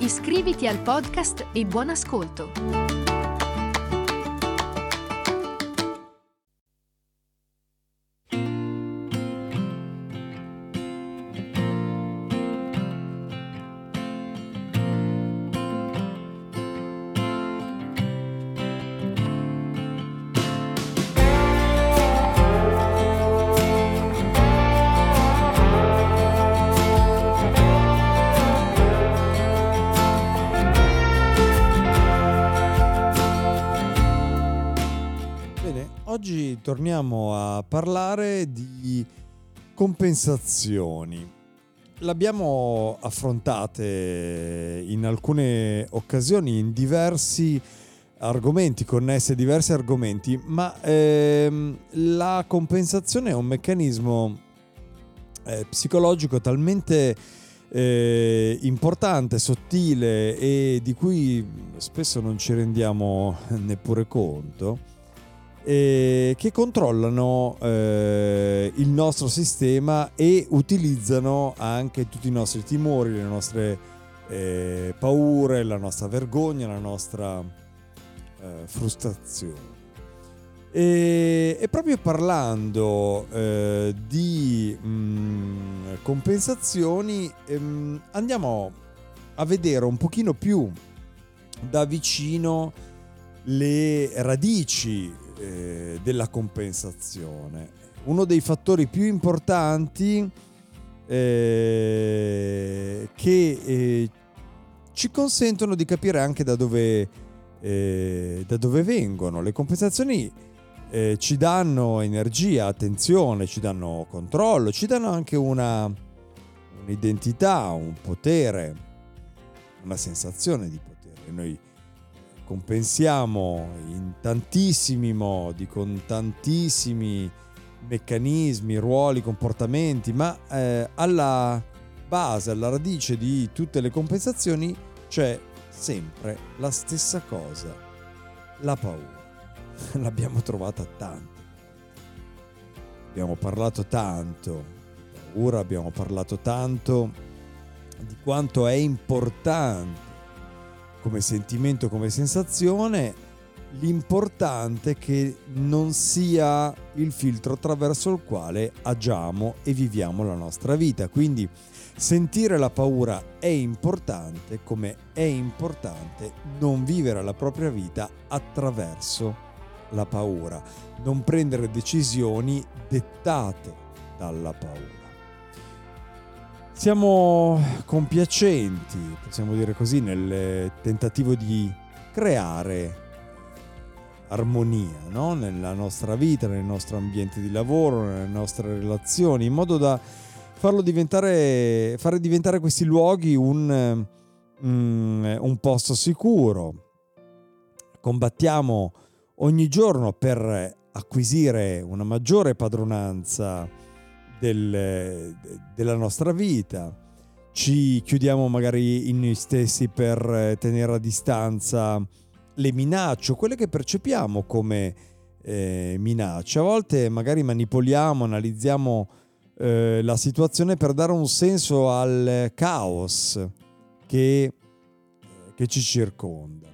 Iscriviti al podcast e buon ascolto! Torniamo a parlare di compensazioni. L'abbiamo affrontate in alcune occasioni in diversi argomenti, connesse a diversi argomenti, ma ehm, la compensazione è un meccanismo eh, psicologico talmente eh, importante, sottile e di cui spesso non ci rendiamo neppure conto eh, che controllano eh, il nostro sistema e utilizzano anche tutti i nostri timori, le nostre eh, paure, la nostra vergogna, la nostra eh, frustrazione. E, e, proprio parlando eh, di mh, mm, compensazioni, ehm, andiamo a vedere un pochino più da vicino le radici eh, della compensazione. Uno dei fattori più importanti eh, che eh, ci consentono di capire anche da dove, eh, da dove vengono. Le compensazioni eh, ci danno energia, attenzione, ci danno controllo, ci danno anche una, un'identità, un potere, una sensazione di potere. Noi compensiamo in tantissimi modi, con tantissimi meccanismi, ruoli, comportamenti, ma eh, alla base, alla radice di tutte le compensazioni c'è sempre la stessa cosa, la paura. L'abbiamo trovata tanto. Abbiamo parlato tanto di paura, abbiamo parlato tanto di quanto è importante come sentimento, come sensazione, l'importante è che non sia il filtro attraverso il quale agiamo e viviamo la nostra vita. Quindi sentire la paura è importante come è importante non vivere la propria vita attraverso la paura, non prendere decisioni dettate dalla paura. Siamo compiacenti, possiamo dire così, nel tentativo di creare armonia no? nella nostra vita, nel nostro ambiente di lavoro, nelle nostre relazioni, in modo da farlo diventare, fare diventare questi luoghi un, um, un posto sicuro. Combattiamo ogni giorno per acquisire una maggiore padronanza del, della nostra vita, ci chiudiamo magari in noi stessi per tenere a distanza le minacce, quelle che percepiamo come eh, minacce. A volte magari manipoliamo, analizziamo eh, la situazione per dare un senso al caos che, che ci circonda.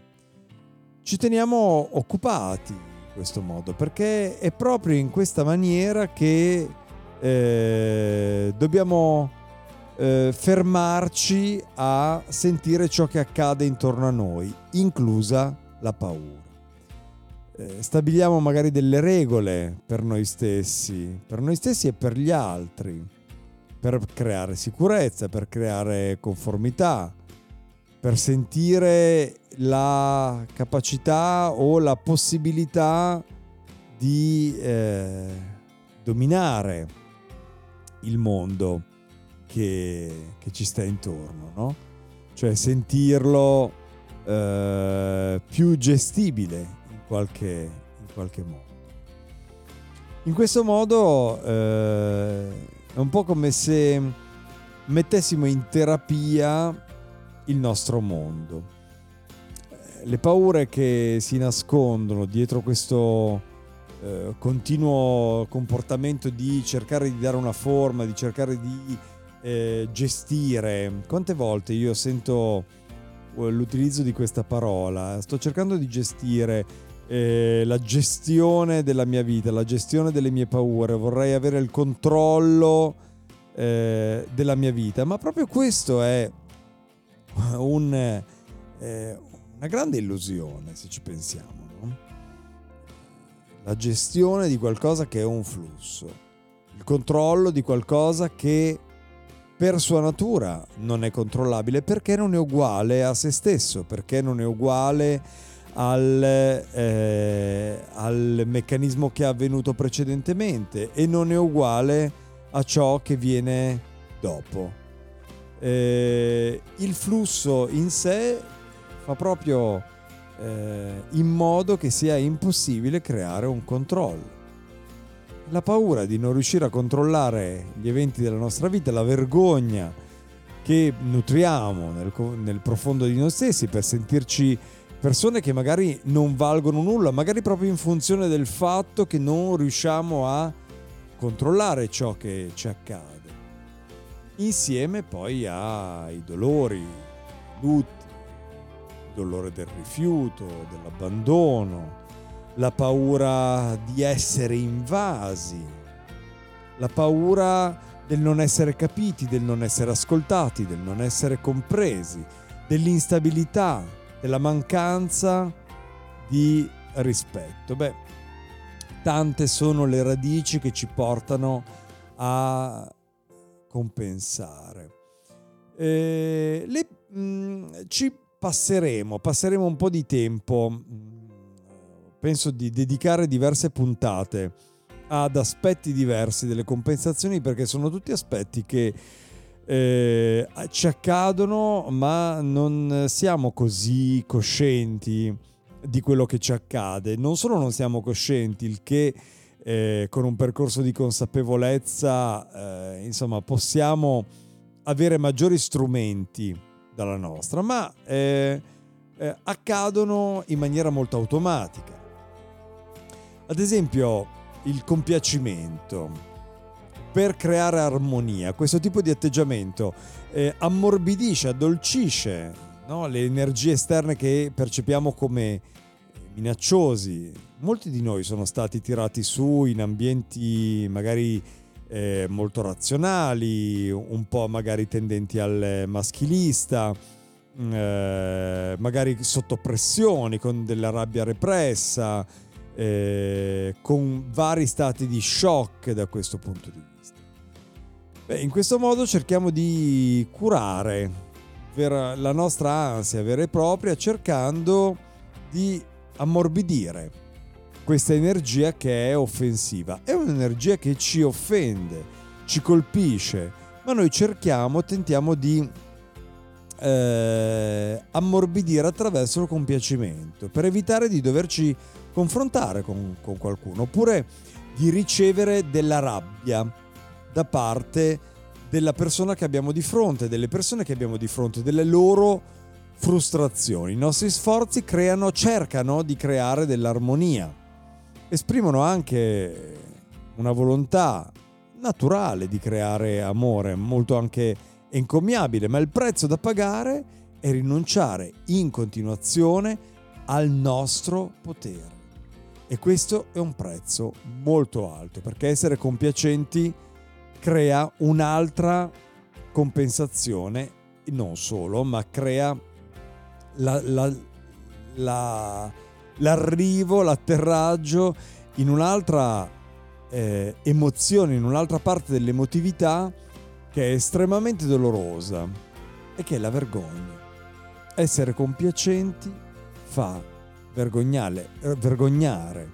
Ci teniamo occupati in questo modo perché è proprio in questa maniera che eh, dobbiamo eh, fermarci a sentire ciò che accade intorno a noi, inclusa la paura. Eh, stabiliamo magari delle regole per noi stessi, per noi stessi e per gli altri, per creare sicurezza, per creare conformità, per sentire la capacità o la possibilità di eh, dominare il mondo che, che ci sta intorno, no? Cioè sentirlo eh, più gestibile in qualche, in qualche modo. In questo modo eh, è un po' come se mettessimo in terapia il nostro mondo. Le paure che si nascondono dietro questo eh, continuo comportamento di cercare di dare una forma, di cercare di eh, gestire. Quante volte io sento eh, l'utilizzo di questa parola? Sto cercando di gestire eh, la gestione della mia vita, la gestione delle mie paure, vorrei avere il controllo eh, della mia vita, ma proprio questo è un, eh, una grande illusione se ci pensiamo. No? La gestione di qualcosa che è un flusso, il controllo di qualcosa che per sua natura non è controllabile perché non è uguale a se stesso, perché non è uguale al, eh, al meccanismo che è avvenuto precedentemente e non è uguale a ciò che viene dopo. Eh, il flusso in sé fa proprio eh, in modo che sia impossibile creare un controllo. La paura di non riuscire a controllare gli eventi della nostra vita, la vergogna che nutriamo nel, nel profondo di noi stessi per sentirci persone che magari non valgono nulla, magari proprio in funzione del fatto che non riusciamo a controllare ciò che ci accade. Insieme poi ai dolori, lutti, dolore del rifiuto, dell'abbandono, la paura di essere invasi, la paura del non essere capiti, del non essere ascoltati, del non essere compresi, dell'instabilità, della mancanza di rispetto. Beh, tante sono le radici che ci portano a compensare. Eh, le, mh, mm, ci passeremo, passeremo un po' di tempo, penso di dedicare diverse puntate ad aspetti diversi delle compensazioni perché sono tutti aspetti che eh, ci accadono ma non siamo così coscienti di quello che ci accade. Non solo non siamo coscienti, il che eh, con un percorso di consapevolezza eh, insomma possiamo avere maggiori strumenti dalla nostra, ma eh, eh, accadono in maniera molto automatica. Ad esempio il compiacimento per creare armonia. Questo tipo di atteggiamento eh, ammorbidisce, addolcisce no? le energie esterne che percepiamo come minacciosi. Molti di noi sono stati tirati su in ambienti magari eh, molto razionali, un po' magari tendenti al maschilista, mm, eh, magari sotto pressioni, con della rabbia repressa, eh, con vari stati di shock da questo punto di vista. Beh, in questo modo cerchiamo di curare la nostra ansia vera e propria cercando di ammorbidire questa energia che è offensiva. È un'energia che ci offende, ci colpisce, ma noi cerchiamo, tentiamo di eh, ammorbidire attraverso il compiacimento per evitare di doverci confrontare con, con qualcuno oppure di ricevere della rabbia da parte della persona che abbiamo di fronte, delle persone che abbiamo di fronte, delle loro frustrazioni. I nostri sforzi creano, cercano di creare dell'armonia. Esprimono anche una volontà naturale di creare amore, molto anche encomiabile, ma il prezzo da pagare è rinunciare in continuazione al nostro potere. E questo è un prezzo molto alto, perché essere compiacenti crea un'altra compensazione, non solo, ma crea la, la, la, l'arrivo, l'atterraggio in un'altra eh, emozione, in un'altra parte dell'emotività che è estremamente dolorosa e che è la vergogna. Essere compiacenti fa vergognare, vergognare.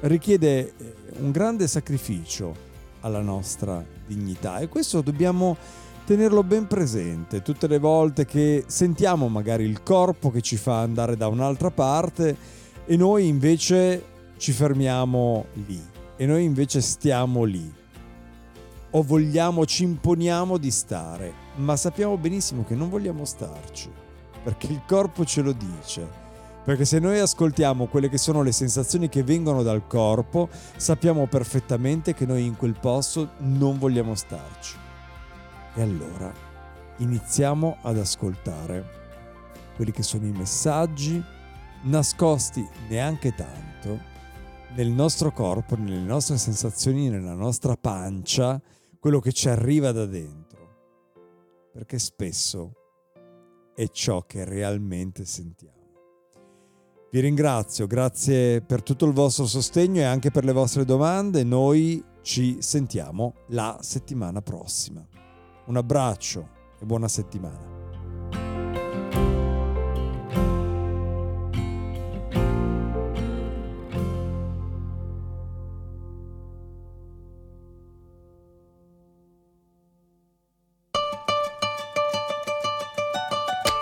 Richiede eh, un grande sacrificio alla nostra dignità e questo dobbiamo tenerlo ben presente. Tutte le volte che sentiamo magari il corpo che ci fa andare da un'altra parte e noi invece ci fermiamo lì e noi invece stiamo lì o vogliamo, ci imponiamo di stare, ma sappiamo benissimo che non vogliamo starci, perché il corpo ce lo dice. Perché se noi ascoltiamo quelle che sono le sensazioni che vengono dal corpo, sappiamo perfettamente che noi in quel posto non vogliamo starci. E allora iniziamo ad ascoltare quelli che sono i messaggi nascosti neanche tanto nel nostro corpo, nelle nostre sensazioni, nella nostra pancia, quello che ci arriva da dentro. Perché spesso è ciò che realmente sentiamo. Vi ringrazio, grazie per tutto il vostro sostegno e anche per le vostre domande. Noi ci sentiamo la settimana prossima. Un abbraccio e buona settimana.